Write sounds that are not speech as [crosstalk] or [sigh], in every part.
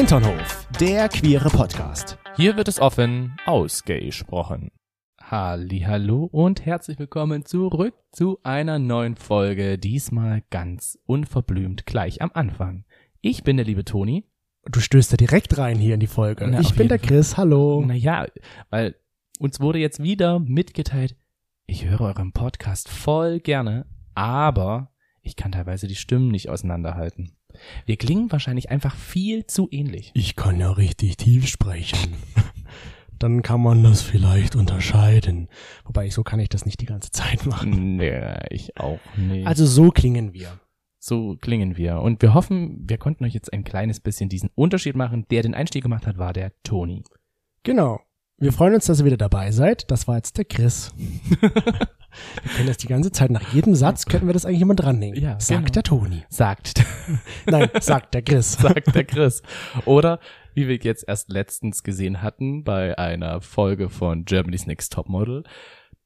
Hinternhof, der queere Podcast. Hier wird es offen ausgesprochen. Hallo und herzlich willkommen zurück zu einer neuen Folge, diesmal ganz unverblümt gleich am Anfang. Ich bin der liebe Toni. Du stößt da direkt rein hier in die Folge. Na, ich bin der Chris, hallo. Naja, weil uns wurde jetzt wieder mitgeteilt, ich höre euren Podcast voll gerne, aber ich kann teilweise die Stimmen nicht auseinanderhalten. Wir klingen wahrscheinlich einfach viel zu ähnlich. Ich kann ja richtig tief sprechen. Dann kann man das vielleicht unterscheiden. Wobei, so kann ich das nicht die ganze Zeit machen. Nee, ich auch nicht. Also so klingen wir. So klingen wir. Und wir hoffen, wir konnten euch jetzt ein kleines bisschen diesen Unterschied machen. Der den Einstieg gemacht hat, war der Toni. Genau. Wir freuen uns, dass ihr wieder dabei seid. Das war jetzt der Chris. [laughs] wir können das die ganze Zeit, nach jedem Satz könnten wir das eigentlich immer drannehmen. Ja, sagt genau. der Toni. Sagt, [laughs] Nein, sagt der Chris. [laughs] sagt der Chris. Oder wie wir jetzt erst letztens gesehen hatten bei einer Folge von Germany's Next Topmodel.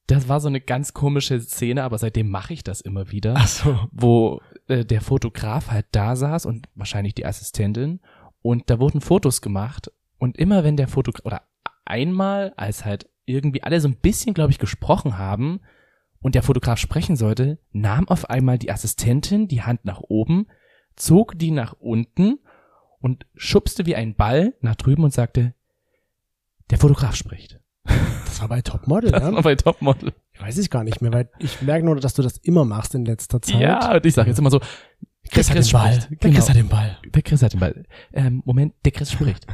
Das war so eine ganz komische Szene, aber seitdem mache ich das immer wieder. Ach so. wo äh, der Fotograf halt da saß und wahrscheinlich die Assistentin und da wurden Fotos gemacht und immer wenn der Fotograf oder einmal als halt irgendwie alle so ein bisschen glaube ich gesprochen haben und der Fotograf sprechen sollte, nahm auf einmal die Assistentin die Hand nach oben, zog die nach unten und schubste wie ein Ball nach drüben und sagte, der Fotograf spricht. Das war bei Topmodel, Das ja? war bei Topmodel. Ich weiß es gar nicht mehr, weil ich merke nur, dass du das immer machst in letzter Zeit. Ja, und ich sage jetzt immer so, Chris hat den Ball. spricht. Der Genau. Chris hat den Ball. Der Chris hat den Ball. Ähm, Moment, der Chris spricht.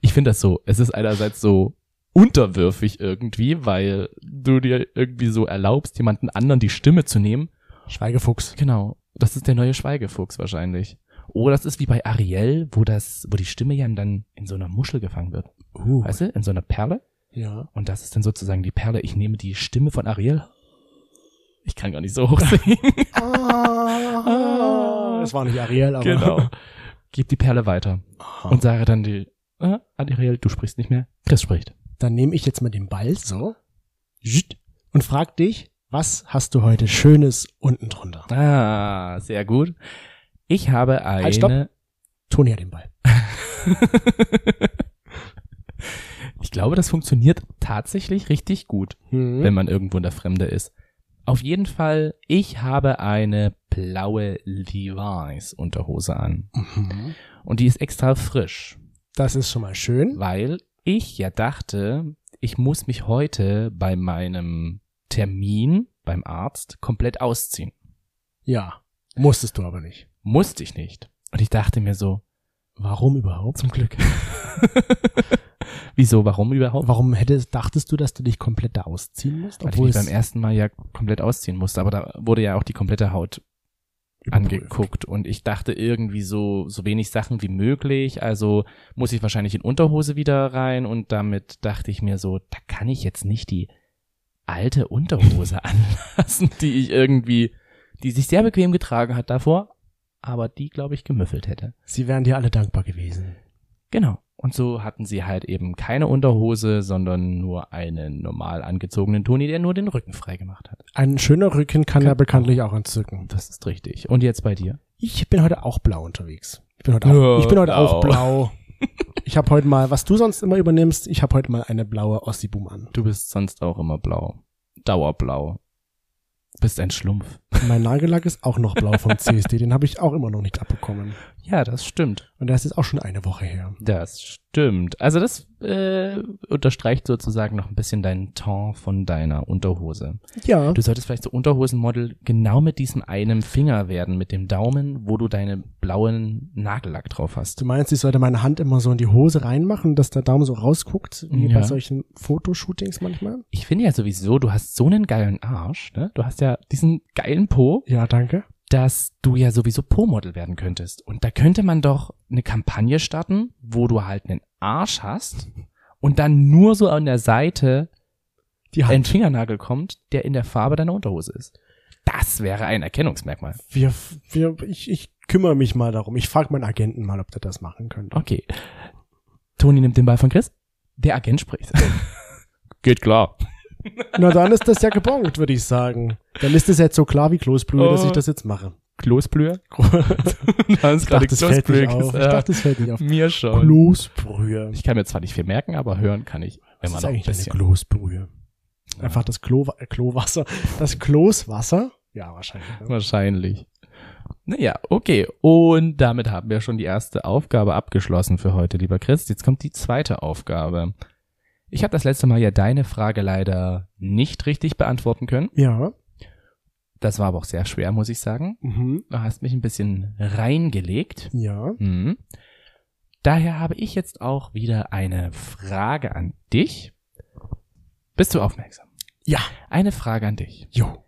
Ich finde das so. Es ist einerseits so unterwürfig irgendwie, weil du dir irgendwie so erlaubst, jemanden anderen die Stimme zu nehmen. Schweigefuchs. Genau. Das ist der neue Schweigefuchs wahrscheinlich. Oder das ist wie bei Ariel, wo das, wo die Stimme ja dann in so einer Muschel gefangen wird. Uh, Weißt du? In so einer Perle. ja. Und das ist dann sozusagen die Perle. Ich nehme die Stimme von Ariel. Ich kann gar nicht so hoch singen. [laughs] Ah, das war nicht Ariel, aber. genau. Gib die Perle weiter. Aha. Und sage dann die, äh, Ariel, du sprichst nicht mehr. Chris spricht. Dann nehme ich jetzt mal den Ball so und frag dich, was hast du heute Schönes unten drunter? Ah, sehr gut. Ich habe eine. Halt, stopp. Toni hat den Ball. [laughs] ich glaube, das funktioniert tatsächlich richtig gut, Hm. wenn man irgendwo in der Fremde ist. Auf jeden Fall, ich habe eine blaue Levi's Unterhose an. Mhm. Und die ist extra frisch, Das ist schon mal schön. weil ich ja dachte, ich muss mich heute bei meinem Termin beim Arzt komplett ausziehen. Ja. Musstest du aber nicht. Musste ich nicht. Und ich dachte mir so, Warum überhaupt? zum Glück. [laughs] Wieso, warum überhaupt? Warum hättest, dachtest du, dass du dich komplett da ausziehen musst? Weil ich mich beim ersten Mal ja komplett ausziehen musste, aber da wurde ja auch die komplette Haut. Angeguckt und ich dachte irgendwie so so wenig Sachen wie möglich, also muss ich wahrscheinlich in Unterhose wieder rein und damit dachte ich mir so, da kann ich jetzt nicht die alte Unterhose [laughs] anlassen, die ich irgendwie die sich sehr bequem getragen hat davor, aber die glaube ich gemüffelt hätte. Sie wären dir alle dankbar gewesen. Genau. Und so hatten sie halt eben keine Unterhose, sondern nur einen normal angezogenen Toni, der nur den Rücken frei gemacht hat. Ein schöner Rücken kann Kann ja bekanntlich auch entzücken. Das ist richtig. Und jetzt bei dir? Ich bin heute auch blau unterwegs. Ich bin heute auch, Ja, ich bin heute auch blau. blau. [laughs] Ich habe heute mal, was du sonst immer übernimmst, ich habe heute mal eine blaue Ossi-Boom an. Du bist sonst auch immer blau. Dauerblau. Bist ein Schlumpf. Mein Nagellack ist auch noch blau vom CSD, den habe ich auch immer noch nicht abbekommen. Ja, das stimmt. Und das ist auch schon eine Woche her. Das stimmt. Also das äh, unterstreicht sozusagen noch ein bisschen deinen Ton von deiner Unterhose. Ja, Du solltest vielleicht so Unterhosenmodel genau mit diesem einen Finger werden, mit dem Daumen, wo du deinen blauen Nagellack drauf hast. du meinst, ich sollte meine Hand immer so in die Hose reinmachen, dass der Daumen so rausguckt, wie Ja. bei solchen Fotoshootings manchmal? Ich finde ja sowieso, du hast so einen geilen Arsch, ne? Du hast ja diesen geilen Po, Ja, danke. Dass du ja sowieso Po-Model werden könntest. Und da könnte man doch eine Kampagne starten, wo du halt einen Arsch hast und dann nur so an der Seite Die ein. Fingernagel kommt, der in der Farbe deiner Unterhose ist. Das wäre ein Erkennungsmerkmal. Wir, wir, ich, ich kümmere mich mal darum. Ich frage meinen Agenten mal, ob der das machen könnte. Okay. Toni nimmt den Ball von Chris. Der Agent spricht. Geht klar. Na, dann ist das ja gebongt, würde ich sagen. Dann ist es jetzt so klar wie Kloßbrühe, dass Oh. ich das jetzt mache. Kloßbrühe? [laughs] du hast dachte, das fällt nicht auf. Ich dachte, das fällt nicht auf. Mir schon. Kloßbrühe. Ich kann mir zwar nicht viel merken, aber hören kann ich Was immer ist noch ein eigentlich eine bisschen. Kloßbrühe? Einfach das Klo, äh, Klowasser. Das Kloßwasser? Ja, wahrscheinlich. Ne? Wahrscheinlich. Naja, okay. Und damit haben wir schon die erste Aufgabe abgeschlossen für heute, lieber Chris. Jetzt kommt die zweite Aufgabe. Ich habe das letzte Mal ja deine Frage leider nicht richtig beantworten können. Ja. Das war aber auch sehr schwer, muss ich sagen. Mhm. Du hast mich ein bisschen reingelegt. Ja. Mhm. Daher habe ich jetzt auch wieder eine Frage an dich. Bist du aufmerksam? Ja. Eine Frage an dich. Jo.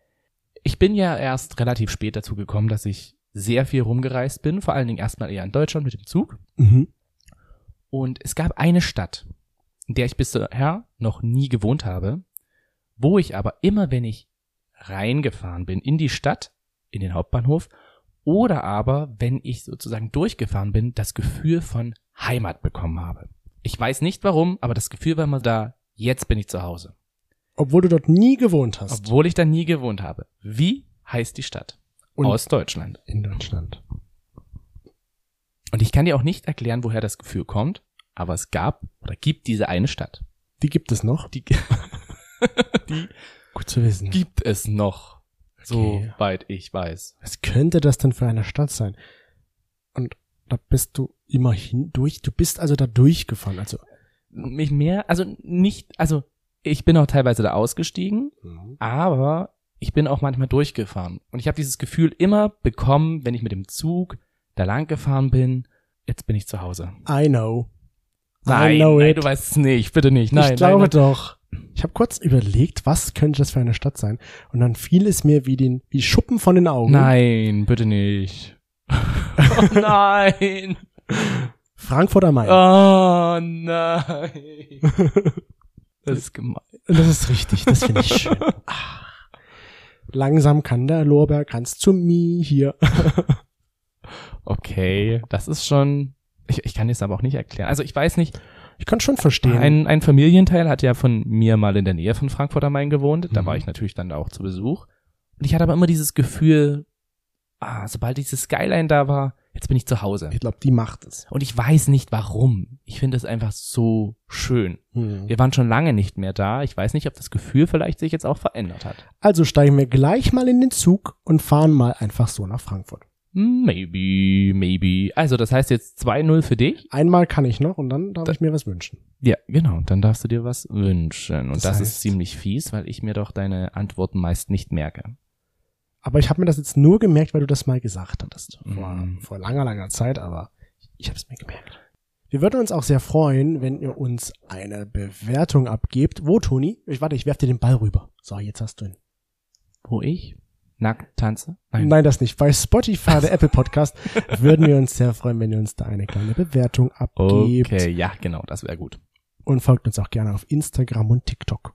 Ich bin ja erst relativ spät dazu gekommen, dass ich sehr viel rumgereist bin, vor allen Dingen erstmal eher in Deutschland mit dem Zug. Mhm. Und es gab eine Stadt, in der ich bisher noch nie gewohnt habe, wo ich aber immer, wenn ich reingefahren bin in die Stadt, in den Hauptbahnhof, oder aber, wenn ich sozusagen durchgefahren bin, das Gefühl von Heimat bekommen habe. Ich weiß nicht warum, aber das Gefühl war immer da, jetzt bin ich zu Hause. Obwohl du dort nie gewohnt hast. Obwohl ich da nie gewohnt habe. Wie heißt die Stadt? Und- Aus Deutschland. in Deutschland. Und ich kann dir auch nicht erklären, woher das Gefühl kommt, aber es gab oder gibt diese eine Stadt. Die gibt es noch. Die, [laughs] die Gut zu wissen. gibt es noch, Okay. soweit ich weiß. Was könnte das denn für eine Stadt sein? Und da bist du immerhin durch. Du bist also da durchgefahren. Also Mich mehr, also nicht, also ich bin auch teilweise da ausgestiegen, aber ich bin auch manchmal durchgefahren. Und ich habe dieses Gefühl immer bekommen, wenn ich mit dem Zug da lang gefahren bin, jetzt bin ich zu Hause. I know. Nein, nein du weißt es nicht, bitte nicht. Nein, ich glaube nein, nein. doch. Ich habe kurz überlegt, was könnte das für eine Stadt sein? Und dann fiel es mir wie den wie Schuppen von den Augen. Nein, bitte nicht. [laughs] oh nein. Frankfurt am Main. Oh nein. [laughs] Das ist gemein. Das ist richtig. Das finde ich schön. Ah. [laughs] Langsam kann der Lorbeer ganz zu mir hier. Okay, das ist schon. Ich, ich kann es aber auch nicht erklären. Also ich weiß nicht, Ich kann schon verstehen. ein, ein Familienteil hat ja von mir mal in der Nähe von Frankfurt am Main gewohnt. Da Mhm. war ich natürlich dann auch zu Besuch. Und ich hatte aber immer dieses Gefühl, ah, sobald dieses Skyline da war, jetzt bin ich zu Hause. ich glaube, die macht es. Und ich weiß nicht warum. Ich finde es einfach so schön. Hm. Wir waren schon lange nicht mehr da. Ich weiß nicht, ob das Gefühl vielleicht sich jetzt auch verändert hat. Also steigen wir gleich mal in den Zug und fahren mal einfach so nach Frankfurt. Maybe, maybe. Also, das heißt jetzt 2-0 für dich? Einmal kann ich noch und dann darf ich mir was wünschen. Ja, genau. Dann darfst du dir was wünschen. Und Das das, heißt- ist ziemlich fies, weil ich mir doch deine Antworten meist nicht merke. Aber ich habe mir das jetzt nur gemerkt, weil du das mal gesagt hattest. Vor, Mhm. vor langer, langer Zeit, aber ich habe es mir gemerkt. Wir würden uns auch sehr freuen, wenn ihr uns eine Bewertung abgebt. Wo, Toni? Ich warte, ich werf dir den Ball rüber. So, jetzt hast du ihn. Wo ich nackt tanze? Nein, das nicht. Bei Spotify, der Apple Podcast, [laughs] würden wir uns sehr freuen, wenn ihr uns da eine kleine Bewertung abgebt. Okay, ja, genau, das wäre gut. Und folgt uns auch gerne auf Instagram und TikTok.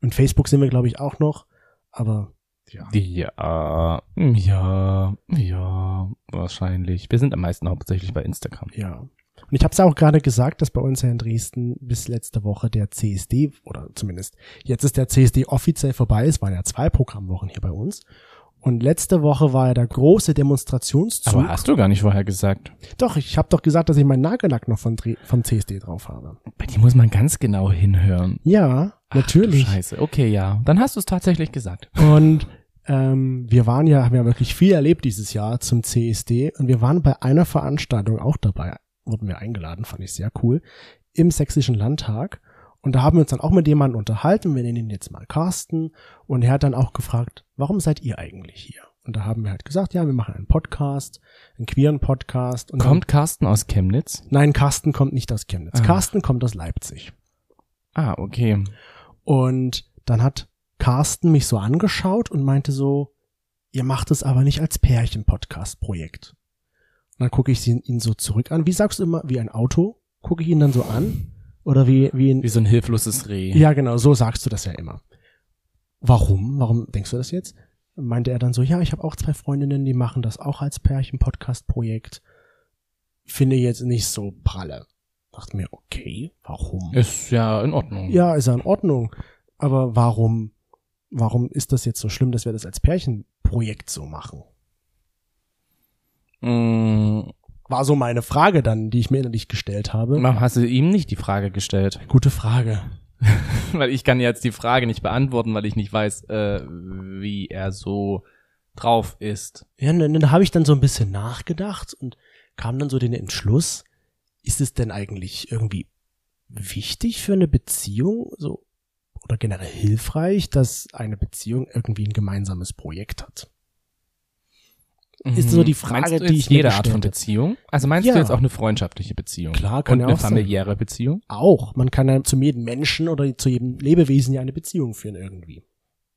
Und Facebook sind wir, glaube ich, auch noch. Aber ja. Ja, ja, ja, wahrscheinlich. Wir sind am meisten hauptsächlich bei Instagram. Ja. Und ich habe es ja auch gerade gesagt, dass bei uns ja in Dresden bis letzte Woche der CSD, oder zumindest jetzt ist der CSD offiziell vorbei, es waren ja zwei Programmwochen hier bei uns. Und letzte Woche war ja der große Demonstrationszug. Aber hast du gar nicht vorher gesagt. doch, ich habe doch gesagt, dass ich meinen Nagellack noch von, vom CSD drauf habe. Bei dir muss man ganz genau hinhören. Ja, Ach, natürlich. Scheiße, okay, ja. Dann hast du es tatsächlich gesagt. Und ähm, wir waren ja, haben ja wirklich viel erlebt dieses Jahr zum CSD und wir waren bei einer Veranstaltung auch dabei, wurden wir eingeladen, fand ich sehr cool, im Sächsischen Landtag. Und da haben wir uns dann auch mit jemandem unterhalten, wir nennen ihn jetzt mal Carsten, und er hat dann auch gefragt, warum seid ihr eigentlich hier? Und da haben wir halt gesagt, ja, wir machen einen Podcast, einen queeren Podcast. Und Kommt Carsten aus Chemnitz? Dann, nein, Carsten kommt nicht aus Chemnitz. Ah. Carsten kommt aus Leipzig. Ah, okay. Und dann hat Carsten mich so angeschaut und meinte so, ihr macht es aber nicht als Pärchen-Podcast-Projekt. Und dann gucke ich ihn, ihn so zurück an. Wie sagst du immer, wie ein Auto? Gucke ich ihn dann so an? Oder wie, wie ein, Wie so ein hilfloses Reh. ja genau, so sagst du das ja immer. Warum? Warum denkst du das jetzt? Meinte er dann so, ja, ich habe auch zwei Freundinnen, die machen das auch als Pärchen-Podcast-Projekt. Finde jetzt nicht so pralle. Dachte mir, okay, warum? Ist ja in Ordnung. Ja, ist ja in Ordnung. Aber warum, warum ist das jetzt so schlimm, dass wir das als Pärchenprojekt so machen? Mm, War so meine Frage dann, die ich mir innerlich gestellt habe. warum hast du ihm nicht die Frage gestellt? Gute Frage. [laughs] weil ich kann jetzt die Frage nicht beantworten, weil ich nicht weiß, äh, wie er so drauf ist. Ja, dann, da habe ich dann so ein bisschen nachgedacht und kam dann so den Entschluss, ist es denn eigentlich irgendwie wichtig für eine Beziehung, so, oder generell hilfreich, dass eine Beziehung irgendwie ein gemeinsames Projekt hat? Ist so die Frage, Mhm. meinst du die ich jede Art von. Beziehung? Also meinst Ja. du jetzt auch eine freundschaftliche Beziehung? Klar, kann Und ja eine auch sein. familiäre Beziehung? Auch. Man kann ja zu jedem Menschen oder zu jedem Lebewesen ja eine Beziehung führen irgendwie.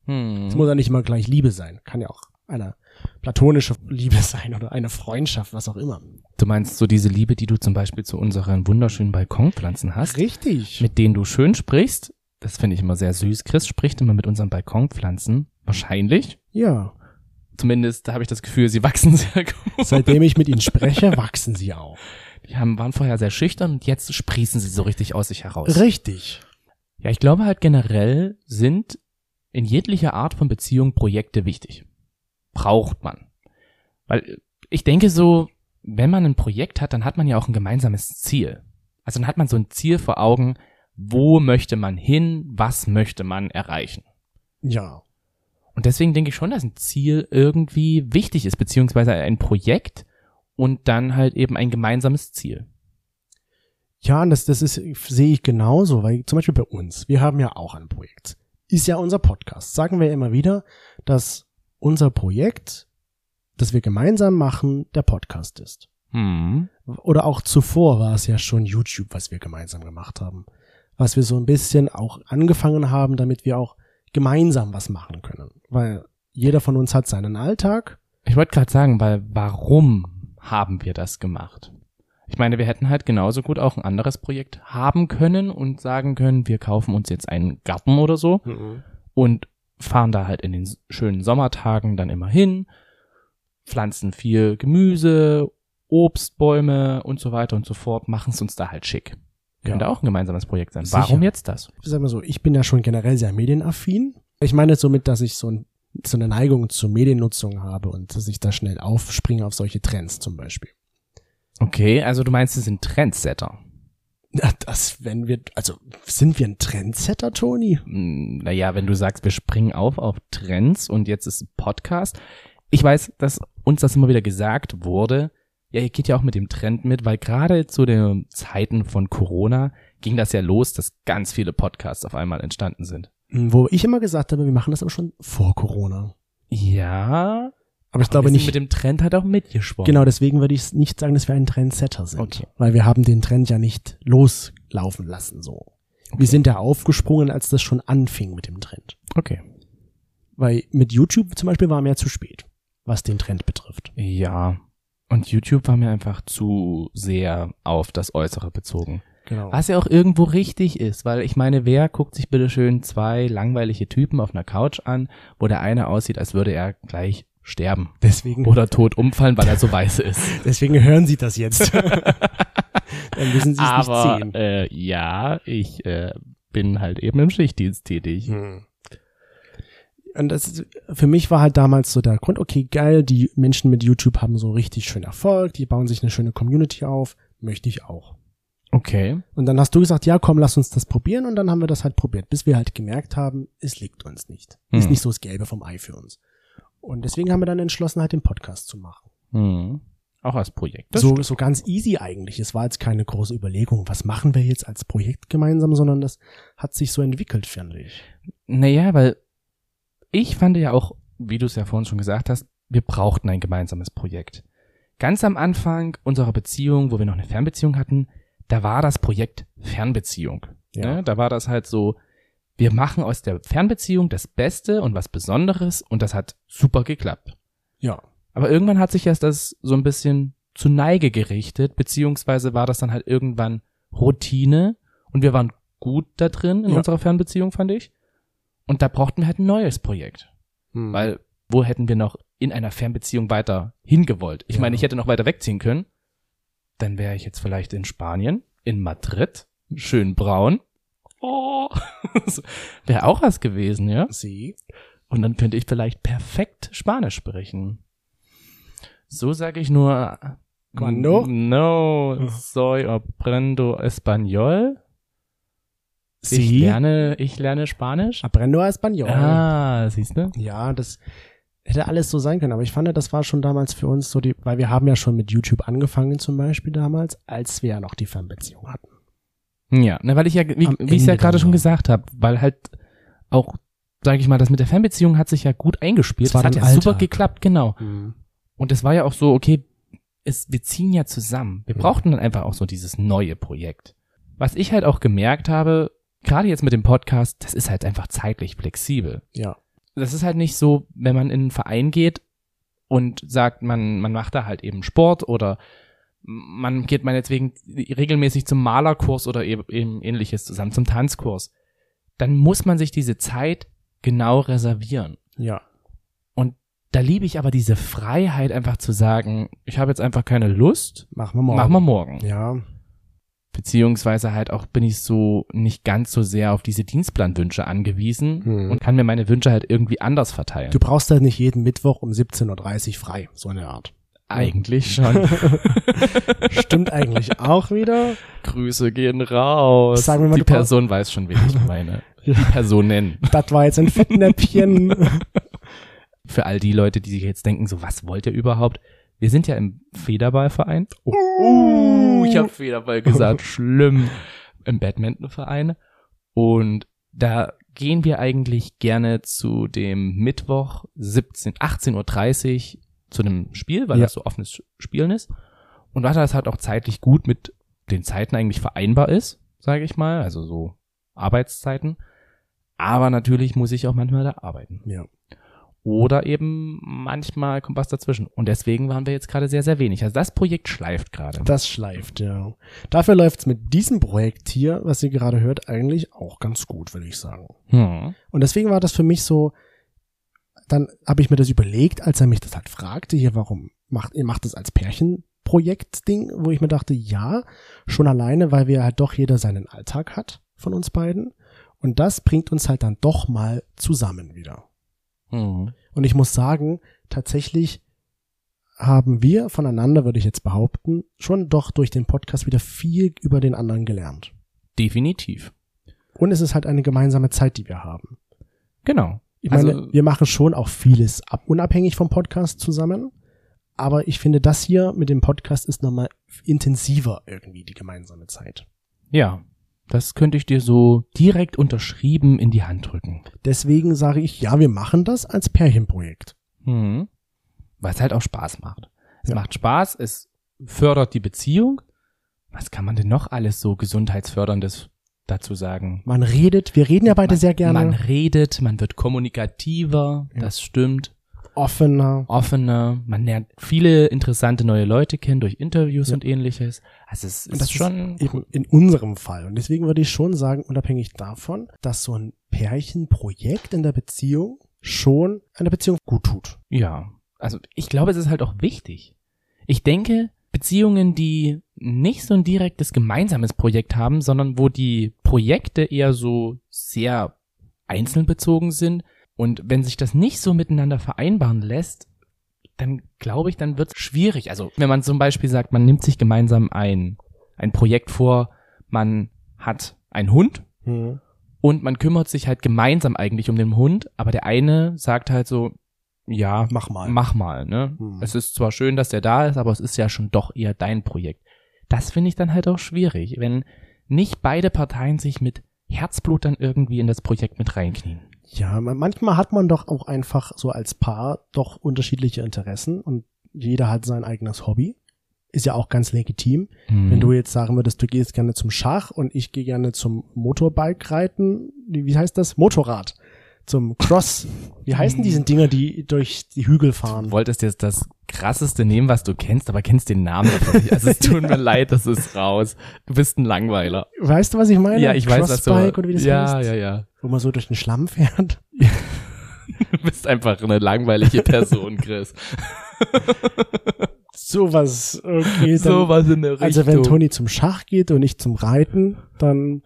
Es Hm. muss ja nicht immer gleich Liebe sein. Kann ja auch eine platonische Liebe [laughs] sein oder eine Freundschaft, was auch immer. Du meinst so diese Liebe, die du zum Beispiel zu unseren wunderschönen Balkonpflanzen hast, Richtig. mit denen du schön sprichst? Das finde ich immer sehr süß. Chris spricht immer mit unseren Balkonpflanzen. Wahrscheinlich. ja. Zumindest habe ich das Gefühl, sie wachsen [laughs] sehr gut. Seitdem ich mit ihnen spreche, wachsen sie auch. Die haben, waren vorher sehr schüchtern und jetzt sprießen sie so richtig aus sich heraus. Richtig. Ja, ich glaube halt generell sind in jeglicher Art von Beziehung Projekte wichtig. Braucht man. Weil ich denke so, wenn man ein Projekt hat, dann hat man ja auch ein gemeinsames Ziel. Also dann hat man so ein Ziel vor Augen, wo möchte man hin, was möchte man erreichen. Ja. Und deswegen denke ich schon, dass ein Ziel irgendwie wichtig ist, beziehungsweise ein Projekt und dann halt eben ein gemeinsames Ziel. Ja, und das, das ist, sehe ich genauso, weil zum Beispiel bei uns, wir haben ja auch ein Projekt. Ist ja unser Podcast. Sagen wir immer wieder, dass unser Projekt, das wir gemeinsam machen, der Podcast ist. Hm. Oder auch zuvor war es ja schon YouTube, was wir gemeinsam gemacht haben. Was wir so ein bisschen auch angefangen haben, damit wir auch gemeinsam was machen können. Weil jeder von uns hat seinen Alltag. Ich wollte gerade sagen, weil warum haben wir das gemacht? Ich meine, wir hätten halt genauso gut auch ein anderes Projekt haben können und sagen können, wir kaufen uns jetzt einen Garten oder so und fahren da halt in den schönen Sommertagen dann immer hin, pflanzen viel Gemüse, Obstbäume und so weiter und so fort, machen es uns da halt schick. Könnte Ja. auch ein gemeinsames Projekt sein. Sicher. Warum jetzt das? Ich sag mal so, ich bin ja schon generell sehr medienaffin. Ich meine somit, dass ich so, ein, so eine Neigung zur Mediennutzung habe und dass ich da schnell aufspringe auf solche Trends zum Beispiel. Okay, also du meinst, es sind Trendsetter. Na, Das, wenn wir, also sind wir ein Trendsetter, Toni? Hm, Naja, wenn du sagst, wir springen auf auf Trends und jetzt ist ein Podcast. Ich weiß, dass uns das immer wieder gesagt wurde. Ja, ihr geht ja auch mit dem Trend mit, weil gerade zu den Zeiten von Corona ging das ja los, dass ganz viele Podcasts auf einmal entstanden sind. Wo ich immer gesagt habe, wir machen das aber schon vor Corona. Ja, Aber ich glaube wir sind nicht. mit dem Trend halt auch mitgeschwommen. Genau, deswegen würde ich nicht sagen, dass wir ein Trendsetter sind. Okay. Weil wir haben den Trend ja nicht loslaufen lassen, so. Wir sind ja aufgesprungen, als das schon anfing mit dem Trend. Okay. Weil mit YouTube zum Beispiel war mir zu spät, was den Trend betrifft. Ja. Und YouTube war mir einfach zu sehr auf das Äußere bezogen. Genau. Was ja auch irgendwo richtig ist, weil ich meine, wer guckt sich bitte schön zwei langweilige Typen auf einer Couch an, wo der eine aussieht, als würde er gleich sterben Deswegen, oder tot umfallen, weil er so weiß ist. [laughs] deswegen hören Sie das jetzt. [laughs] Dann müssen Sie es nicht sehen. äh, ja, ich äh, bin halt eben im Schichtdienst tätig. Hm. Und das ist, für mich war halt damals so der Grund, okay, geil, die Menschen mit YouTube haben so richtig schön Erfolg, die bauen sich eine schöne Community auf, möchte ich auch. Okay. Und dann hast du gesagt, ja, komm, lass uns das probieren. Und dann haben wir das halt probiert, bis wir halt gemerkt haben, es liegt uns nicht. Ist Hm. nicht so das Gelbe vom Ei für uns. Und deswegen haben wir dann entschlossen, halt den Podcast zu machen. Hm. Auch als Projekt. Das so, stimmt. so ganz easy eigentlich. Es war jetzt keine große Überlegung, was machen wir jetzt als Projekt gemeinsam, sondern das hat sich so entwickelt, finde ich. Naja, weil ich fand ja auch, wie du es ja vorhin schon gesagt hast, wir brauchten ein gemeinsames Projekt. Ganz am Anfang unserer Beziehung, wo wir noch eine Fernbeziehung hatten, da war das Projekt Fernbeziehung. Ja. Ne? Da war das halt so, wir machen aus der Fernbeziehung das Beste und was Besonderes und das hat super geklappt. Ja. Aber irgendwann hat sich erst das so ein bisschen zu Neige gerichtet, beziehungsweise war das dann halt irgendwann Routine und wir waren gut da drin in Ja. unserer Fernbeziehung, fand ich. Und da brauchten wir halt ein neues Projekt. Hm. Weil wo hätten wir noch in einer Fernbeziehung weiter hingewollt? Ich Ja. meine, ich hätte noch weiter wegziehen können. Dann wäre ich jetzt vielleicht in Spanien, in Madrid, schön braun. Oh, [laughs] wäre auch was gewesen, ja? Sie. Und dann könnte ich vielleicht perfekt Spanisch sprechen. So sage ich nur. Cuando? No, soy aprendo español. Ich Sie? lerne, ich lerne Spanisch. Aprendo español. Ah, siehst du? Ja, das hätte alles so sein können, aber ich fand, das war schon damals für uns so die, weil wir haben ja schon mit YouTube angefangen zum Beispiel damals, als wir ja noch die Fernbeziehung hatten. Ja, ne, weil ich ja, wie, wie ich ja gerade schon gesagt habe, weil halt auch, sage ich mal, das mit der Fernbeziehung hat sich ja gut eingespielt. Das war hat ja super geklappt, genau. Und es war ja auch so, okay, es, wir ziehen ja zusammen. Wir Mhm. brauchten dann einfach auch so dieses neue Projekt. Was ich halt auch gemerkt habe, gerade jetzt mit dem Podcast, das ist halt einfach zeitlich flexibel. Ja. Das ist halt nicht so, wenn man in einen Verein geht und sagt, man, man macht da halt eben Sport oder man geht meinetwegen regelmäßig zum Malerkurs oder eben, eben ähnliches zusammen, zum Tanzkurs. Dann muss man sich diese Zeit genau reservieren. Ja. Und da liebe ich aber diese Freiheit, einfach zu sagen, ich habe jetzt einfach keine Lust, Machen wir morgen. machen wir morgen. Ja. Beziehungsweise halt auch bin ich so nicht ganz so sehr auf diese Dienstplanwünsche angewiesen Hm. und kann mir meine Wünsche halt irgendwie anders verteilen. Du brauchst halt nicht jeden Mittwoch um 17.30 Uhr frei, so eine Art. Eigentlich schon. [laughs] Stimmt eigentlich auch wieder. Grüße gehen raus. Sagen wir mal, Die Person weiß schon, wen ich meine. [laughs] Die Personen. Das war jetzt ein Fettnäpfchen. [laughs] Für all die Leute, die sich jetzt denken, so was wollt ihr überhaupt? Wir sind ja im Federballverein. Uh, ich habe Federball gesagt, schlimm. Im Badmintonverein. Und da gehen wir eigentlich gerne zu dem Mittwoch 17, 18.30 Uhr zu einem Spiel, weil Ja. das so offenes Spielen ist. Und weil das halt auch zeitlich gut mit den Zeiten eigentlich vereinbar ist, sage ich mal, also so Arbeitszeiten. Aber natürlich muss ich auch manchmal da arbeiten. ja. Oder eben manchmal kommt was dazwischen. Und deswegen waren wir jetzt gerade sehr, sehr wenig. Also das Projekt schleift gerade. Das schleift, ja. Dafür läuft's mit diesem Projekt hier, was ihr gerade hört, eigentlich auch ganz gut, würde ich sagen. Hm. Und deswegen war das für mich so, dann habe ich mir das überlegt, als er mich das halt fragte, hier, warum macht, ihr macht das als Pärchenprojekt-Ding, wo ich mir dachte, ja, schon alleine, weil wir halt doch jeder seinen Alltag hat von uns beiden. Und das bringt uns halt dann doch mal zusammen wieder. Hm. Und ich muss sagen, tatsächlich haben wir voneinander, würde ich jetzt behaupten, schon doch durch den Podcast wieder viel über den anderen gelernt. Definitiv. Und es ist halt eine gemeinsame Zeit, die wir haben. Genau. Ich meine, Also- wir machen schon auch vieles ab, unabhängig vom Podcast zusammen. Aber ich finde, das hier mit dem Podcast ist nochmal intensiver irgendwie, die gemeinsame Zeit. Ja. Das könnte ich dir so direkt unterschrieben in die Hand drücken. Deswegen sage ich, ja, wir machen das als Pärchenprojekt. Hm. Weil es halt auch Spaß macht. Es Ja. macht Spaß, es fördert die Beziehung. Was kann man denn noch alles so gesundheitsförderndes dazu sagen? Man redet, wir reden ja beide man, sehr gerne Man redet, man wird kommunikativer, Ja. das stimmt. Offener. offener, man lernt viele interessante neue Leute kennen durch Interviews Ja. und ähnliches. Also es Und ist das schon ist eben in unserem Fall. Und deswegen würde ich schon sagen, unabhängig davon, dass so ein Pärchenprojekt in der Beziehung schon einer Beziehung gut tut. ja. Also ich glaube, es ist halt auch wichtig. Ich denke, Beziehungen, die nicht so ein direktes gemeinsames Projekt haben, sondern wo die Projekte eher so sehr einzeln bezogen sind und wenn sich das nicht so miteinander vereinbaren lässt, dann glaube ich, dann wird es schwierig. Also wenn man zum Beispiel sagt, man nimmt sich gemeinsam ein, ein Projekt vor, man hat einen Hund Hm. und man kümmert sich halt gemeinsam eigentlich um den Hund, aber der eine sagt halt so, ja, Mach mal. mach mal, ne? Hm. Es ist zwar schön, dass der da ist, aber es ist ja schon doch eher dein Projekt. Das finde ich dann halt auch schwierig, wenn nicht beide Parteien sich mit Herzblut dann irgendwie in das Projekt mit reinknien. Ja, ma- manchmal hat man doch auch einfach so als Paar doch unterschiedliche Interessen und jeder hat sein eigenes Hobby. Ist ja auch ganz legitim. Hm. Wenn du jetzt sagen würdest, du gehst gerne zum Schach und ich gehe gerne zum Motorbike reiten, wie heißt das? Motorrad. Zum Cross. Wie heißen diese Dinger, die durch die Hügel fahren? Du wolltest jetzt das krasseste nehmen, was du kennst, aber kennst den Namen davon nicht. Also es tut mir [laughs] leid, das ist raus. Du bist ein Langweiler. Weißt du, was ich meine? Ja, ich weiß, was du oder wie das Ja, heißt? ja, ja. Wo man so durch den Schlamm fährt. Du bist einfach eine langweilige Person, Chris. [laughs] Sowas, okay. Dann, Sowas in der Richtung. also wenn Toni zum Schach geht und ich zum Reiten, dann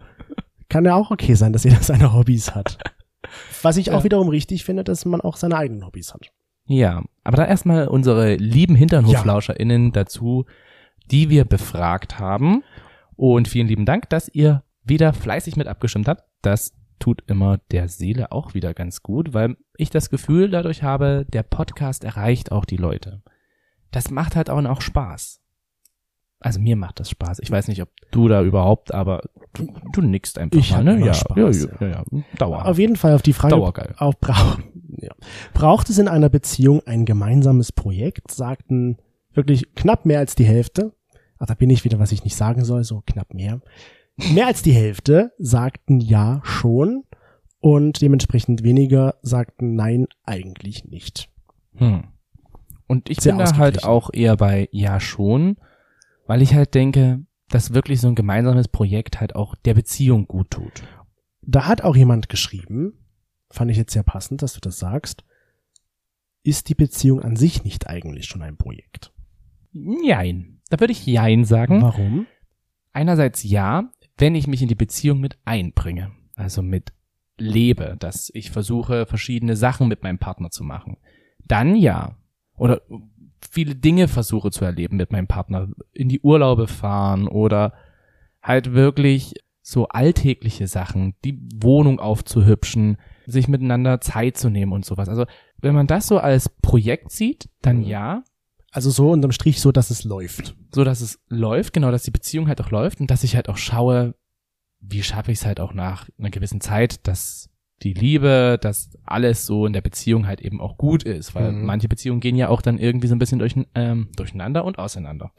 kann ja auch okay sein, dass jeder seine Hobbys hat. Was ich auch Ja. wiederum richtig finde, dass man auch seine eigenen Hobbys hat. Ja, aber da erstmal unsere lieben HinternhoflauscherInnen dazu, die wir befragt haben. Und vielen lieben Dank, dass ihr wieder fleißig mit abgestimmt habt. Das tut immer der Seele auch wieder ganz gut, weil ich das Gefühl dadurch habe, der Podcast erreicht auch die Leute. Das macht halt auch auch Spaß. Also mir macht das Spaß. Ich weiß nicht, ob du da überhaupt, aber du, du nickst einfach Ich mal, ne? Ja, Spaß, ja, ja, ja, ja. Dauer. Auf jeden Fall auf die Frage, Dauergeil. Auch brauch, [laughs] ja. braucht es in einer Beziehung ein gemeinsames Projekt, sagten wirklich knapp mehr als die Hälfte. Ach, da bin ich wieder, was ich nicht sagen soll, so knapp mehr. Mehr als die Hälfte sagten ja schon und dementsprechend weniger sagten nein, eigentlich nicht. Hm. Und ich Sehr bin da halt auch eher bei ja schon, weil ich halt denke, dass wirklich so ein gemeinsames Projekt halt auch der Beziehung gut tut. Da hat auch jemand geschrieben, fand ich jetzt sehr passend, dass du das sagst, ist die Beziehung an sich nicht eigentlich schon ein Projekt? Jein. Da würde ich Jein sagen. Warum? Einerseits ja, wenn ich mich in die Beziehung mit einbringe. Also mit lebe, dass ich versuche, verschiedene Sachen mit meinem Partner zu machen. Dann ja. Oder viele Dinge versuche zu erleben mit meinem Partner. In die Urlaube fahren oder halt wirklich so alltägliche Sachen, die Wohnung aufzuhübschen, sich miteinander Zeit zu nehmen und sowas. Also wenn man das so als Projekt sieht, dann ja, Also so unterm Strich so, dass es läuft. so dass es läuft, genau, dass die Beziehung halt auch läuft und dass ich halt auch schaue, wie schaffe ich es halt auch nach einer gewissen Zeit, dass die Liebe, dass alles so in der Beziehung halt eben auch gut ist, weil Mhm. manche Beziehungen gehen ja auch dann irgendwie so ein bisschen durch, ähm, durcheinander und auseinander.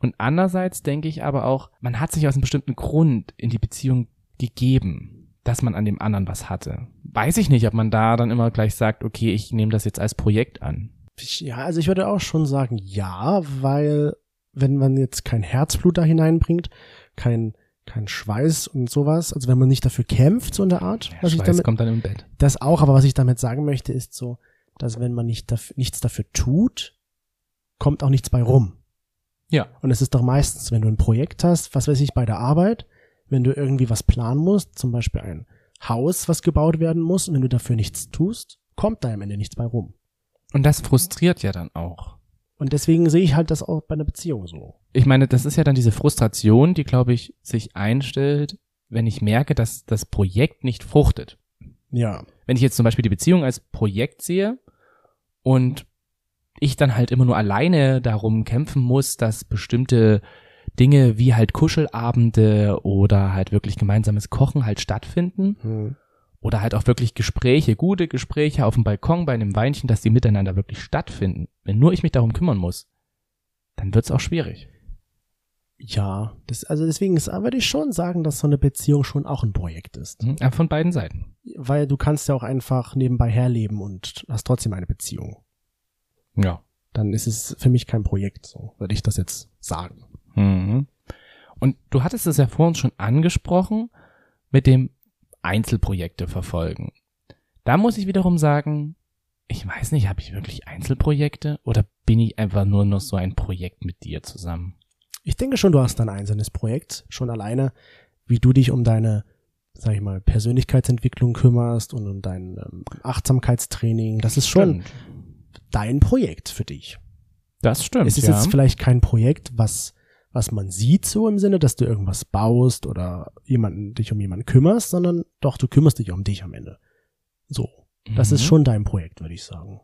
Und andererseits denke ich aber auch, man hat sich aus einem bestimmten Grund in die Beziehung gegeben, dass man an dem anderen was hatte. Weiß ich nicht, ob man da dann immer gleich sagt, okay, ich nehme das jetzt als Projekt an. Ich- Ja, also ich würde auch schon sagen, ja, weil wenn man jetzt kein Herzblut da hineinbringt, kein, kein Schweiß und sowas, also wenn man nicht dafür kämpft, so in der Art, was ich Schweiß damit, kommt dann im Bett. das auch, aber was ich damit sagen möchte, ist so, dass wenn man nicht dafür, nichts dafür tut, kommt auch nichts bei rum. Ja. Und es ist doch meistens, wenn du ein Projekt hast, was weiß ich, bei der Arbeit, wenn du irgendwie was planen musst, zum Beispiel ein Haus, was gebaut werden muss, und wenn du dafür nichts tust, kommt da am Ende nichts bei rum. Und das frustriert ja dann auch. Und deswegen sehe ich halt das auch bei einer Beziehung so. ich meine, das ist ja dann diese Frustration, die, glaube ich, sich einstellt, wenn ich merke, dass das Projekt nicht fruchtet. Ja. Wenn ich jetzt zum Beispiel die Beziehung als Projekt sehe und ich dann halt immer nur alleine darum kämpfen muss, dass bestimmte Dinge wie halt Kuschelabende oder halt wirklich gemeinsames Kochen halt stattfinden Hm. Oder halt auch wirklich Gespräche, gute Gespräche auf dem Balkon bei einem Weinchen, dass die miteinander wirklich stattfinden. Wenn nur ich mich darum kümmern muss, dann wird's auch schwierig. Ja, das, also deswegen ist, würde ich schon sagen, dass so eine Beziehung schon auch ein Projekt ist. Mhm, aber Von beiden Seiten. Weil du kannst ja auch einfach nebenbei herleben und hast trotzdem eine Beziehung. Ja. Dann ist es für mich kein Projekt, so würde ich das jetzt sagen. Mhm. Und du hattest es ja vor uns schon angesprochen mit dem Einzelprojekte verfolgen. Da muss ich wiederum sagen, ich weiß nicht, habe ich wirklich Einzelprojekte oder bin ich einfach nur noch so ein Projekt mit dir zusammen? Ich denke schon, du hast ein einzelnes Projekt, schon alleine, wie du dich um deine, sag ich mal, Persönlichkeitsentwicklung kümmerst und um dein ähm, Achtsamkeitstraining. Das ist schon Stimmt. dein Projekt für dich. Das stimmt. Es ist ja. jetzt vielleicht kein Projekt, was, was man sieht, so im Sinne, dass du irgendwas baust oder jemanden, dich um jemanden kümmerst, sondern doch, du kümmerst dich um dich am Ende. So. Das ist Mhm. schon dein Projekt, würde ich sagen.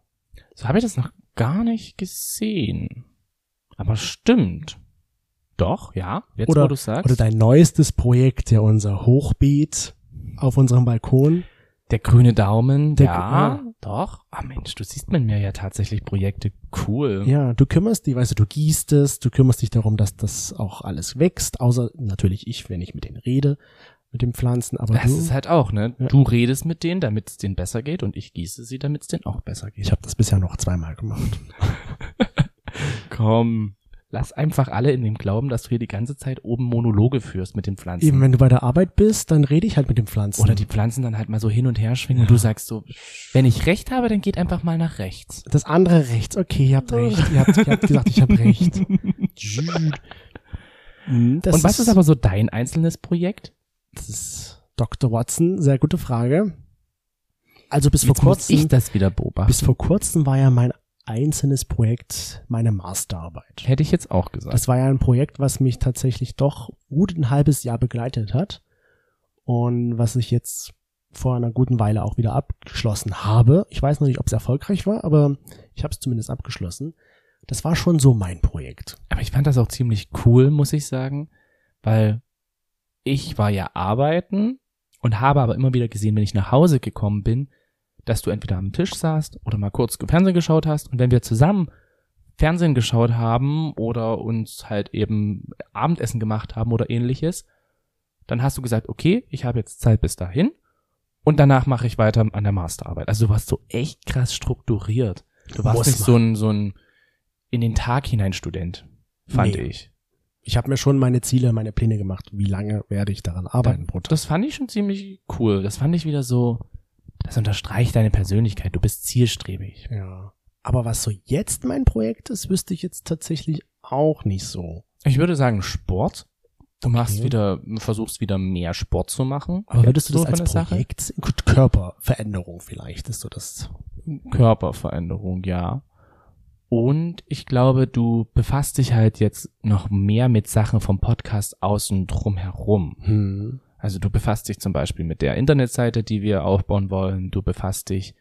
So habe ich das noch gar nicht gesehen. Aber stimmt. Doch, ja. Jetzt, Oder- wo du sagst. Oder dein neuestes Projekt, ja unser Hochbeet auf unserem Balkon. Der grüne Daumen, Der- ja, ja. doch. Ah Mensch, du siehst mit mir ja tatsächlich Projekte. Cool. Ja, du kümmerst dich, weißt du, du gießt es, du kümmerst dich darum, dass das auch alles wächst, außer natürlich ich, wenn ich mit denen rede, mit den Pflanzen, aber Das du, ist halt auch, ne? Ja. Du redest mit denen, damit es denen besser geht und ich gieße sie, damit es denen auch besser geht. ich habe das bisher noch zweimal gemacht. [laughs] Komm. Lass einfach alle in dem Glauben, dass du hier die ganze Zeit oben Monologe führst mit den Pflanzen. Eben, wenn du bei der Arbeit bist, dann rede ich halt mit den Pflanzen. Oder die Pflanzen dann halt mal so hin und her schwingen und du sagst so, wenn ich recht habe, dann geht einfach mal nach rechts. Das andere rechts, okay, ihr habt recht. ihr, habt, ihr habt gesagt, ich habe recht. [laughs] Hm, Das und was ist aber so dein einzelnes Projekt? Das ist Dr. Watson, sehr gute Frage. Also bis Jetzt vor muss kurzem, ich das wieder beobachten. bis vor kurzem war ja mein einzelnes Projekt meine Masterarbeit. Hätte ich jetzt auch gesagt. Das war ja ein Projekt, was mich tatsächlich doch gut ein halbes Jahr begleitet hat und was ich jetzt vor einer guten Weile auch wieder abgeschlossen habe. Ich weiß noch nicht, ob es erfolgreich war, aber ich habe es zumindest abgeschlossen. Das war schon so mein Projekt. Aber ich fand das auch ziemlich cool, muss ich sagen, weil ich war ja arbeiten und habe aber immer wieder gesehen, wenn ich nach Hause gekommen bin, dass du entweder am Tisch saßt oder mal kurz Fernsehen geschaut hast und wenn wir zusammen Fernsehen geschaut haben oder uns halt eben Abendessen gemacht haben oder ähnliches, dann hast du gesagt, okay, ich habe jetzt Zeit bis dahin und danach mache ich weiter an der Masterarbeit. Also du warst so echt krass strukturiert. Du warst Muss nicht man. so ein, so ein in den Tag hinein Student, fand Nee. ich. Ich habe mir schon meine Ziele, meine Pläne gemacht. Wie lange werde ich daran arbeiten Tag? Das fand ich schon ziemlich cool. Das fand ich wieder so, das unterstreicht deine Persönlichkeit. Du bist zielstrebig. Ja. Aber was so jetzt mein Projekt ist, wüsste ich jetzt tatsächlich auch nicht so. Ich würde sagen Sport. Du machst Okay. wieder, versuchst wieder mehr Sport zu machen. Aber würdest du das als Sache? Projekt sehen? Gut, Körperveränderung vielleicht ist so das. Körperveränderung, ja. Und ich glaube, du befasst dich halt jetzt noch mehr mit Sachen vom Podcast außen drum herum. Hm. Also du befasst dich zum Beispiel mit der Internetseite, die wir aufbauen wollen. Du befasst dich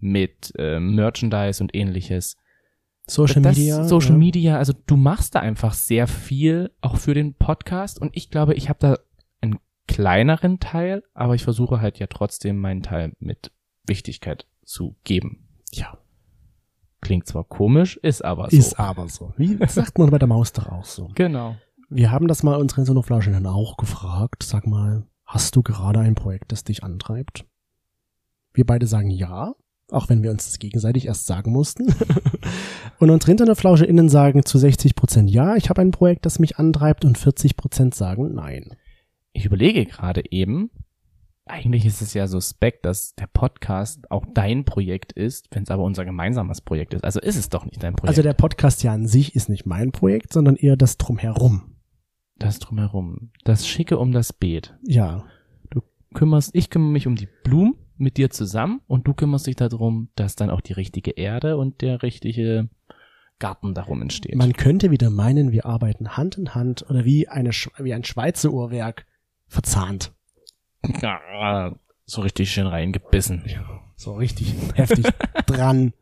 mit äh, Merchandise und ähnliches. Social das, Media. Social ja. Media, also du machst da einfach sehr viel, auch für den Podcast. Und ich glaube, ich habe da einen kleineren Teil, aber ich versuche halt ja trotzdem meinen Teil mit Wichtigkeit zu geben. Ja. Klingt zwar komisch, ist aber so. Ist aber so. Wie sagt man bei der Maus doch auch so. Genau. Wir haben das mal unseren Sonoflaschen auch gefragt. Sag mal, hast du gerade ein Projekt, das dich antreibt? Wir beide sagen ja, auch wenn wir uns das gegenseitig erst sagen mussten. [laughs] und unsere InternetflauscherInnen sagen zu 60 Prozent ja, ich habe ein Projekt, das mich antreibt und 40 Prozent sagen nein. Ich überlege gerade eben, eigentlich ist es ja suspekt, dass der Podcast auch dein Projekt ist, wenn es aber unser gemeinsames Projekt ist. Also ist es doch nicht dein Projekt. Also der Podcast ja an sich ist nicht mein Projekt, sondern eher das Drumherum. Das drumherum. Das Schicke um das Beet. Ja, kümmerst, ich kümmere mich um die Blumen mit dir zusammen und du kümmerst dich darum, dass dann auch die richtige Erde und der richtige Garten darum entsteht. man könnte wieder meinen, wir arbeiten Hand in Hand oder wie, eine, wie ein Schweizer Uhrwerk verzahnt. Ja, so richtig schön reingebissen. So richtig heftig [laughs] dran.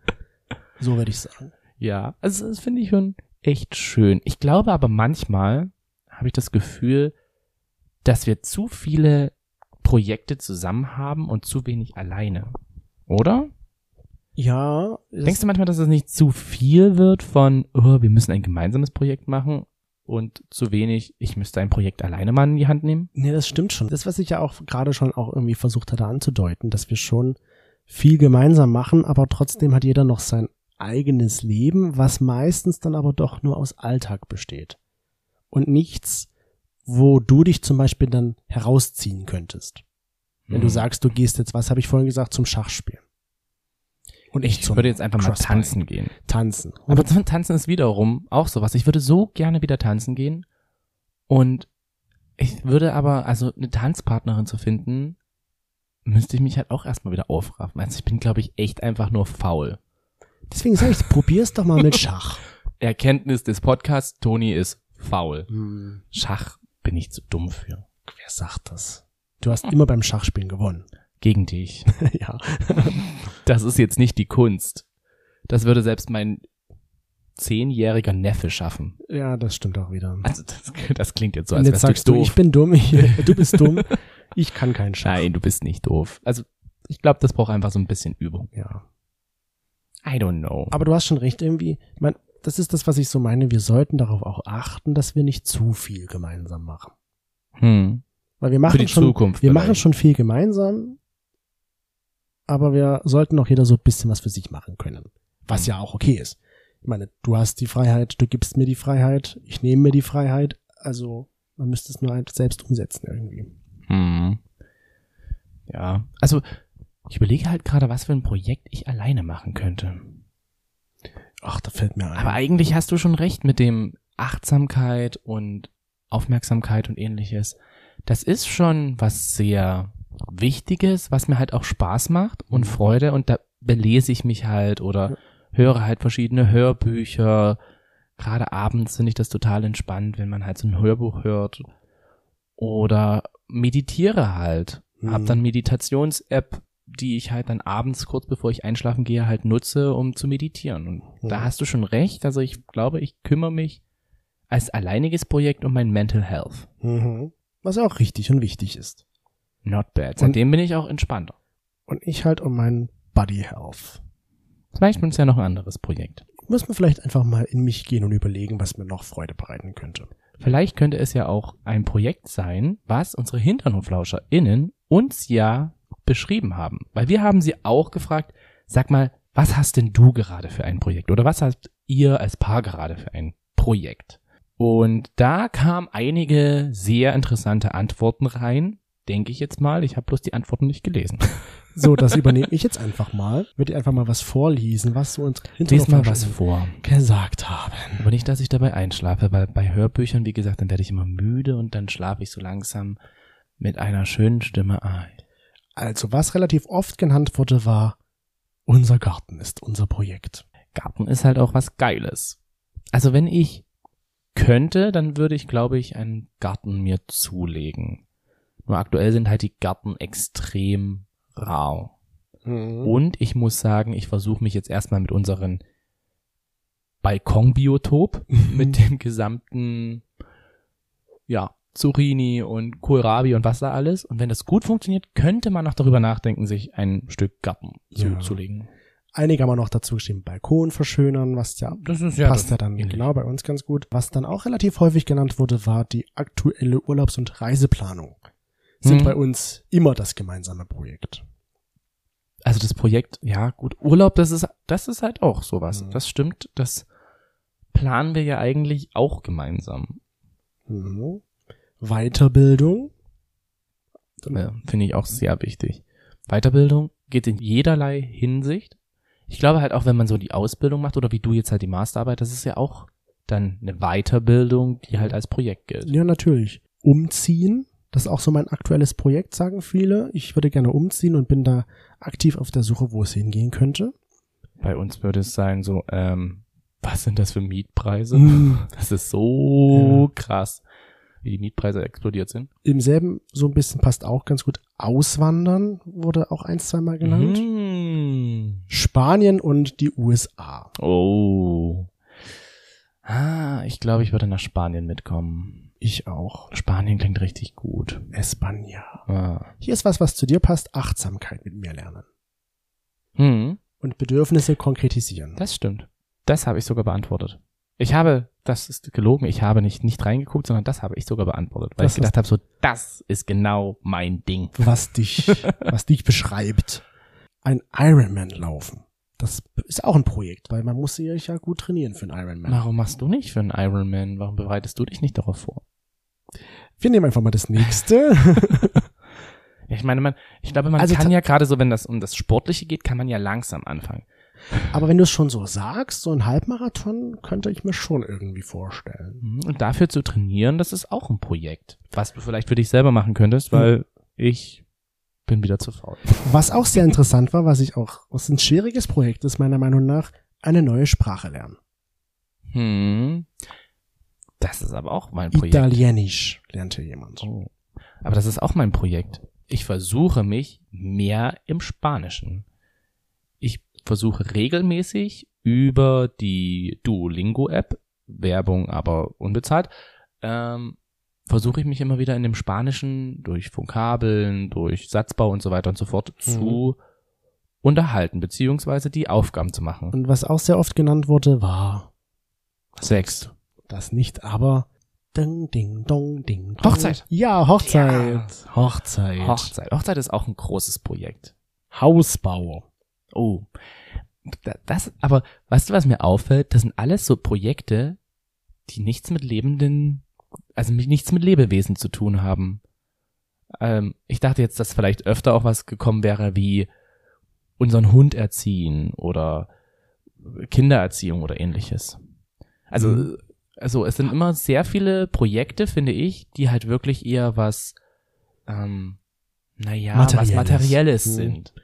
So würde ich sagen. Ja, also das finde ich schon echt schön. Ich glaube aber manchmal habe ich das Gefühl, dass wir zu viele Projekte zusammen haben und zu wenig alleine. Oder? Ja, Denkst du manchmal, dass es nicht zu viel wird von, oh, wir müssen ein gemeinsames Projekt machen und zu wenig, ich müsste ein Projekt alleine mal in die Hand nehmen? nee, das stimmt schon. Das, was ich ja auch gerade schon auch irgendwie versucht hatte anzudeuten, dass wir schon viel gemeinsam machen, aber trotzdem hat jeder noch sein eigenes Leben, was meistens dann aber doch nur aus Alltag besteht. Und nichts, wo du dich zum Beispiel dann herausziehen könntest. Wenn du Hm. sagst, du gehst jetzt, was habe ich vorhin gesagt, zum Schachspielen. Und ich, ich würde jetzt einfach mal tanzen gehen. Tanzen. Aber zum [laughs] Tanzen ist wiederum auch sowas. Ich würde so gerne wieder tanzen gehen. Und ich würde aber, also eine Tanzpartnerin zu finden, müsste ich mich halt auch erstmal wieder aufraffen. Also ich bin, glaube ich, echt einfach nur faul. Deswegen sage ich, probier's doch mal mit Schach. [laughs] Erkenntnis des Podcasts, Toni ist faul. Hm, Schach bin ich zu dumm für. wer sagt das? Du hast immer beim Schachspielen gewonnen. Gegen dich. [laughs] ja. Das ist jetzt nicht die Kunst. Das würde selbst mein zehnjähriger Neffe schaffen. Ja, das stimmt auch wieder. Also das, das klingt jetzt so, als jetzt wärst sagst du du, doof. ich bin dumm, ich, du bist dumm, [laughs] ich kann keinen Schach. Nein, du bist nicht doof. Also ich glaube, das braucht einfach so ein bisschen Übung. Ja. I don't know. Aber du hast schon recht irgendwie. Ich mein, das ist das, was ich so meine. Wir sollten darauf auch achten, dass wir nicht zu viel gemeinsam machen. Hm. Weil wir machen schon, Zukunft. wir vielleicht. machen schon viel gemeinsam, aber wir sollten auch jeder so ein bisschen was für sich machen können. Was ja auch okay ist. Ich meine, du hast die Freiheit, du gibst mir die Freiheit, ich nehme mir die Freiheit, also man müsste es nur halt selbst umsetzen irgendwie. Hm. Ja. Also ich überlege halt gerade, was für ein Projekt ich alleine machen könnte. Ach, da fällt mir ein. Aber eigentlich hast du schon recht mit dem Achtsamkeit und Aufmerksamkeit und ähnliches. Das ist schon was sehr Wichtiges, was mir halt auch Spaß macht und Freude und da belese ich mich halt oder Ja. höre halt verschiedene Hörbücher. Gerade abends finde ich das total entspannt, wenn man halt so ein Hörbuch hört oder meditiere halt. Hab Mhm. dann Meditations-App, die ich halt dann abends kurz bevor ich einschlafen gehe halt nutze, um zu meditieren. Und da Mhm. hast du schon recht. Also ich glaube, ich kümmere mich als alleiniges Projekt um mein Mental Health. Mhm. Was auch richtig und wichtig ist. Not bad. Seitdem bin ich auch entspannter. Und ich halt um mein Body Health. Vielleicht ist ja noch ein anderes Projekt. Muss man vielleicht einfach mal in mich gehen und überlegen, was mir noch Freude bereiten könnte. Vielleicht könnte es ja auch ein Projekt sein, was unsere HinternhoflauscherInnen uns ja beschrieben haben. Weil wir haben sie auch gefragt, sag mal, was hast denn du gerade für ein Projekt? Oder was habt ihr als Paar gerade für ein Projekt? Und da kamen einige sehr interessante Antworten rein, denke ich jetzt mal. Ich habe bloß die Antworten nicht gelesen. [laughs] So, das übernehme ich jetzt einfach mal. Würde einfach mal was vorlesen, was so uns Lies mal was vor. gesagt haben. Aber nicht, dass ich dabei einschlafe, weil bei Hörbüchern, wie gesagt, dann werde ich immer müde und dann schlafe ich so langsam mit einer schönen Stimme ein. Also, was relativ oft genannt wurde, war, unser Garten ist unser Projekt. Garten ist halt auch was Geiles. Also wenn ich könnte, dann würde ich, glaube ich, einen Garten mir zulegen. Nur aktuell sind halt die Gärten extrem rar. Mhm. Und ich muss sagen, ich versuche mich jetzt erstmal mit unseren Balkonbiotop, [laughs] mit dem gesamten, ja, Zucchini und Kohlrabi und was da alles. Und wenn das gut funktioniert, könnte man noch darüber nachdenken, sich ein Stück Garten Ja. zuzulegen. Einige haben auch noch dazu geschrieben, Balkon verschönern, was ja Das ist passt ja dann ähnlich. genau bei uns ganz gut. Was dann auch relativ häufig genannt wurde, war die aktuelle Urlaubs- und Reiseplanung. Sind Hm. bei uns immer das gemeinsame Projekt. also das Projekt, ja gut, Urlaub, das ist, das ist halt auch sowas. Mhm. Das stimmt, das planen wir ja eigentlich auch gemeinsam. Mhm. Weiterbildung. Ja, Finde ich auch sehr wichtig. Weiterbildung geht in jederlei Hinsicht. Ich glaube halt auch, wenn man so die Ausbildung macht oder wie du jetzt halt die Masterarbeit, das ist ja auch dann eine Weiterbildung, die halt als Projekt gilt. Ja, natürlich. Umziehen. Das ist auch so mein aktuelles Projekt, sagen viele. Ich würde gerne umziehen und bin da aktiv auf der Suche, wo es hingehen könnte. Bei uns würde es sein so, ähm, was sind das für Mietpreise? Mhm. Das ist so krass, wie die Mietpreise explodiert sind. Im selben so ein bisschen passt auch ganz gut. Auswandern wurde auch ein, zweimal genannt. Mhm. Spanien und die USA. Oh. Ah, ich glaube, ich würde nach Spanien mitkommen. Ich auch. Spanien klingt richtig gut. Espanja. Ah. Hier ist was, was zu dir passt. Achtsamkeit mit mir lernen. Hm, Und Bedürfnisse konkretisieren. das stimmt. Das habe ich sogar beantwortet. Ich habe, das ist gelogen, ich habe nicht, nicht reingeguckt, sondern das habe ich sogar beantwortet, weil Das ich gedacht habe, so, das ist genau mein Ding. was dich, [laughs] was dich beschreibt. Ein Ironman laufen. Das ist auch ein Projekt, weil man muss sich ja gut trainieren für einen Ironman. Warum machst du nicht für einen Ironman? Warum bereitest du dich nicht darauf vor? Wir nehmen einfach mal das nächste. [laughs] Ja, Ich meine, man, ich glaube, man Also kann ja gerade so, wenn das um das Sportliche geht, kann man ja langsam anfangen. Aber wenn du es schon so sagst, so ein Halbmarathon könnte ich mir schon irgendwie vorstellen. Mhm, Und dafür zu trainieren, das ist auch ein Projekt, was du vielleicht für dich selber machen könntest, weil ich bin wieder zu faul. Was auch sehr interessant war, was ich auch, was ein schwieriges Projekt ist, meiner Meinung nach, eine neue Sprache lernen. Hm. Das ist aber auch mein Projekt. Italienisch lernte jemand. Oh. Aber das ist auch mein Projekt. Ich versuche mich mehr im Spanischen. Versuche regelmäßig über die Duolingo-App, Werbung aber unbezahlt, ähm, versuche ich mich immer wieder in dem Spanischen durch Vokabeln, durch Satzbau und so weiter und so fort zu unterhalten, beziehungsweise die Aufgaben zu machen. Und was auch sehr oft genannt wurde, war Sechs. das nicht, aber ding, ding, dong, ding. dong. Hochzeit. Ja, Hochzeit. Hochzeit. Hochzeit. Hochzeit ist auch ein großes Projekt. Hausbau. Oh. Da- Das, aber weißt du, was mir auffällt? Das sind alles so Projekte, die nichts mit lebenden, also nichts mit Lebewesen zu tun haben. Ähm, ich dachte jetzt, dass vielleicht öfter auch was gekommen wäre wie unseren Hund erziehen oder Kindererziehung oder ähnliches. Also, Mhm. also es sind immer sehr viele Projekte, finde ich, die halt wirklich eher was ähm, naja, was Materielles. Materielles Hm. sind.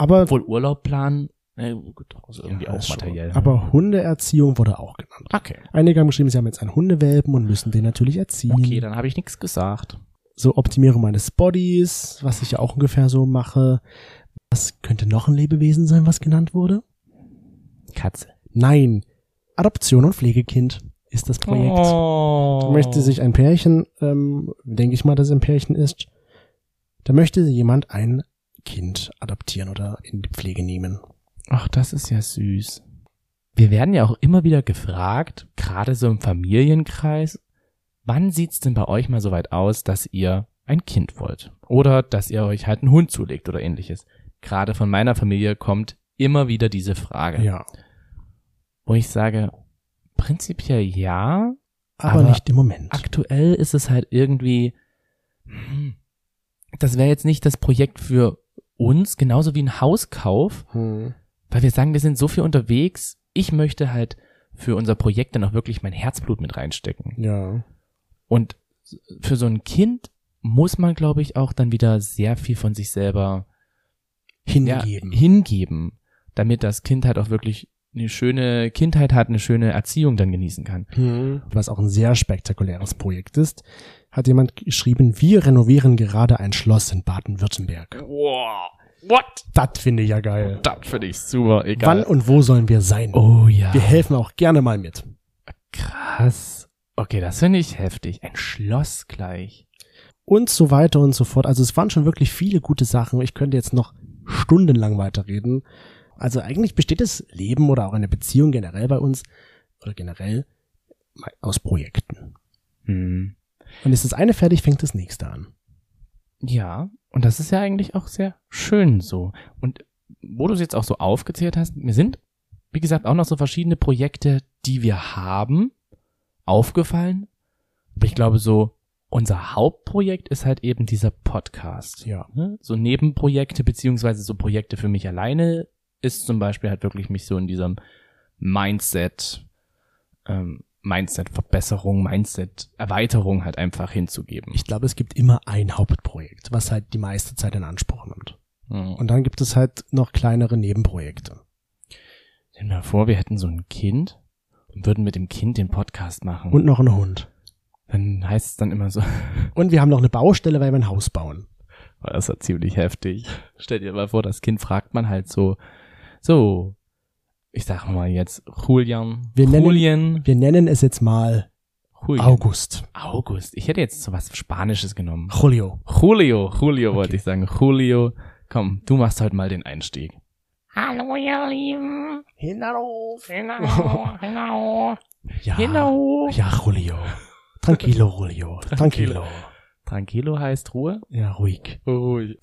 Aber, Obwohl Urlaub planen, na gut, also irgendwie Ja, auch schon. materiell. aber Hundeerziehung wurde auch genannt. okay. Einige haben geschrieben, sie haben jetzt einen Hundewelpen und müssen den natürlich erziehen. Okay, dann habe ich nichts gesagt. so Optimierung meines Bodies, was ich ja auch ungefähr so mache. Was könnte noch ein Lebewesen sein, was genannt wurde? Katze. Nein, Adoption und Pflegekind ist das Projekt. Oh. Da möchte sich ein Pärchen, ähm, denke ich mal, dass es ein Pärchen ist, da möchte jemand ein Kind adoptieren oder in die Pflege nehmen. Ach, das ist ja süß. Wir werden ja auch immer wieder gefragt, gerade so im Familienkreis, wann sieht's denn bei euch mal so weit aus, dass ihr ein Kind wollt? Oder dass ihr euch halt einen Hund zulegt oder ähnliches. Gerade von meiner Familie kommt immer wieder diese Frage, Ja, wo ich sage, prinzipiell ja, aber, Aber nicht im Moment. aktuell ist es halt irgendwie, hm, das wäre jetzt nicht das Projekt für uns, genauso wie ein Hauskauf, Hm. weil wir sagen, wir sind so viel unterwegs. Ich möchte halt für unser Projekt dann auch wirklich mein Herzblut mit reinstecken. Ja. Und für so ein Kind muss man, glaube ich, auch dann wieder sehr viel von sich selber ja, Hingeben. hingeben, damit das Kind halt auch wirklich eine schöne Kindheit hat, eine schöne Erziehung dann genießen kann. Hm. Was auch ein sehr spektakuläres Projekt ist, hat jemand geschrieben, wir renovieren gerade ein Schloss in Baden-Württemberg. Wow, what? Das finde ich ja geil. Das finde ich super, Wann und wo sollen wir sein? Oh ja. Wir helfen auch gerne mal mit. Krass. Okay, das finde ich heftig. Ein Schloss gleich. Und so weiter und so fort. Also es waren schon wirklich viele gute Sachen. Ich könnte jetzt noch stundenlang weiterreden. Also eigentlich besteht das Leben oder auch eine Beziehung generell bei uns oder generell aus Projekten. Hm. Und ist das eine fertig, fängt das nächste an. Ja, und das ist ja eigentlich auch sehr schön so. Und wo du es jetzt auch so aufgezählt hast, mir sind, wie gesagt, auch noch so verschiedene Projekte, die wir haben, aufgefallen. Aber ich glaube, so unser Hauptprojekt ist halt eben dieser Podcast. Ja. Ne? So Nebenprojekte, beziehungsweise so Projekte für mich alleine, ist zum Beispiel halt wirklich mich so in diesem Mindset, ähm, Mindset-Verbesserung, Mindset-Erweiterung halt einfach hinzugeben. Ich glaube, es gibt immer ein Hauptprojekt, was halt die meiste Zeit in Anspruch nimmt. Mhm. Und dann gibt es halt noch kleinere Nebenprojekte. Stell dir mal vor, wir hätten so ein Kind und würden mit dem Kind den Podcast machen. Und noch einen Hund. dann heißt es dann immer so, [laughs] Und wir haben noch eine Baustelle, weil wir ein Haus bauen. "Oh, das war ziemlich heftig. Stell dir mal vor, das Kind fragt man halt so, so, ich sag mal jetzt Julian, Wir nennen- Julian, Wir nennen es jetzt mal Julian. August. August. Ich hätte jetzt so was Spanisches genommen. Julio. Julio, Julio wollte Okay. ich sagen. Julio, komm, du machst heute mal den Einstieg. Hallo, ihr Lieben. Hinauf. Genau, genau. Ja. Ja, Julio. Tranquilo, Julio. [laughs] Tranquilo. Tranquilo heißt Ruhe. Ja, ruhig. Ruhig.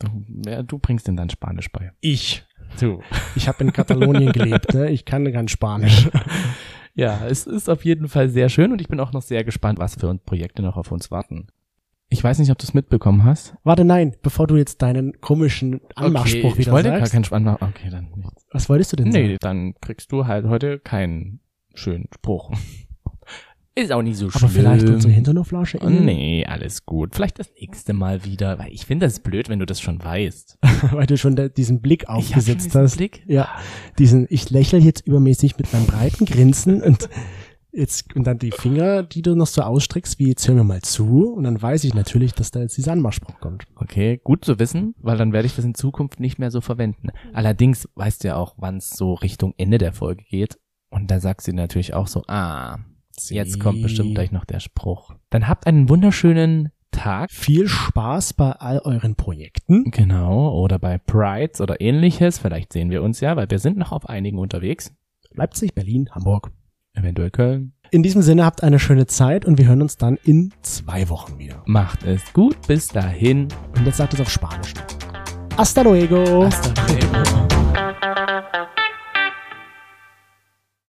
Ja, du bringst denn dann Spanisch bei. Ich. Du. Ich habe in Katalonien gelebt, ne? Ich kann kein Spanisch. [laughs] Ja, es ist auf jeden Fall sehr schön und ich bin auch noch sehr gespannt, was für Projekte noch auf uns warten. Ich weiß nicht, ob du es mitbekommen hast. Warte, nein, bevor du jetzt deinen komischen Anmachspruch okay, ich wieder wollte sagst. gar keinen Spannend. Okay, dann nicht. was wolltest du denn sagen? Nee, dann kriegst du halt heute keinen schönen Spruch. Ist auch nicht so schlimm. Aber vielleicht unsere Hinternoflasche Oh, Nee, alles gut. Vielleicht das nächste Mal wieder, weil ich finde das blöd, wenn du das schon weißt. [laughs] weil du schon da, diesen Blick aufgesetzt diesen hast. Blick. Ja, diesen, ich lächle jetzt übermäßig mit meinem breiten Grinsen und jetzt, und dann die Finger, die du noch so ausstreckst, wie jetzt hör mir mal zu, und dann weiß ich natürlich, dass da jetzt dieser Anmachspruch kommt. Okay, gut zu wissen, weil dann werde ich das in Zukunft nicht mehr so verwenden. Allerdings weißt du ja auch, wann es so Richtung Ende der Folge geht. Und da sagst du natürlich auch so, ah, jetzt kommt bestimmt gleich noch der Spruch. Dann habt einen wunderschönen Tag. Viel Spaß bei all euren Projekten. Genau, oder bei Prides oder ähnliches. Vielleicht sehen wir uns ja, weil wir sind noch auf einigen unterwegs. Leipzig, Berlin, Hamburg. Eventuell Köln. In diesem Sinne habt eine schöne Zeit und wir hören uns dann in zwei Wochen wieder. Macht es gut. Bis dahin. Und jetzt sagt es auf Spanisch. Hasta luego. Hasta luego.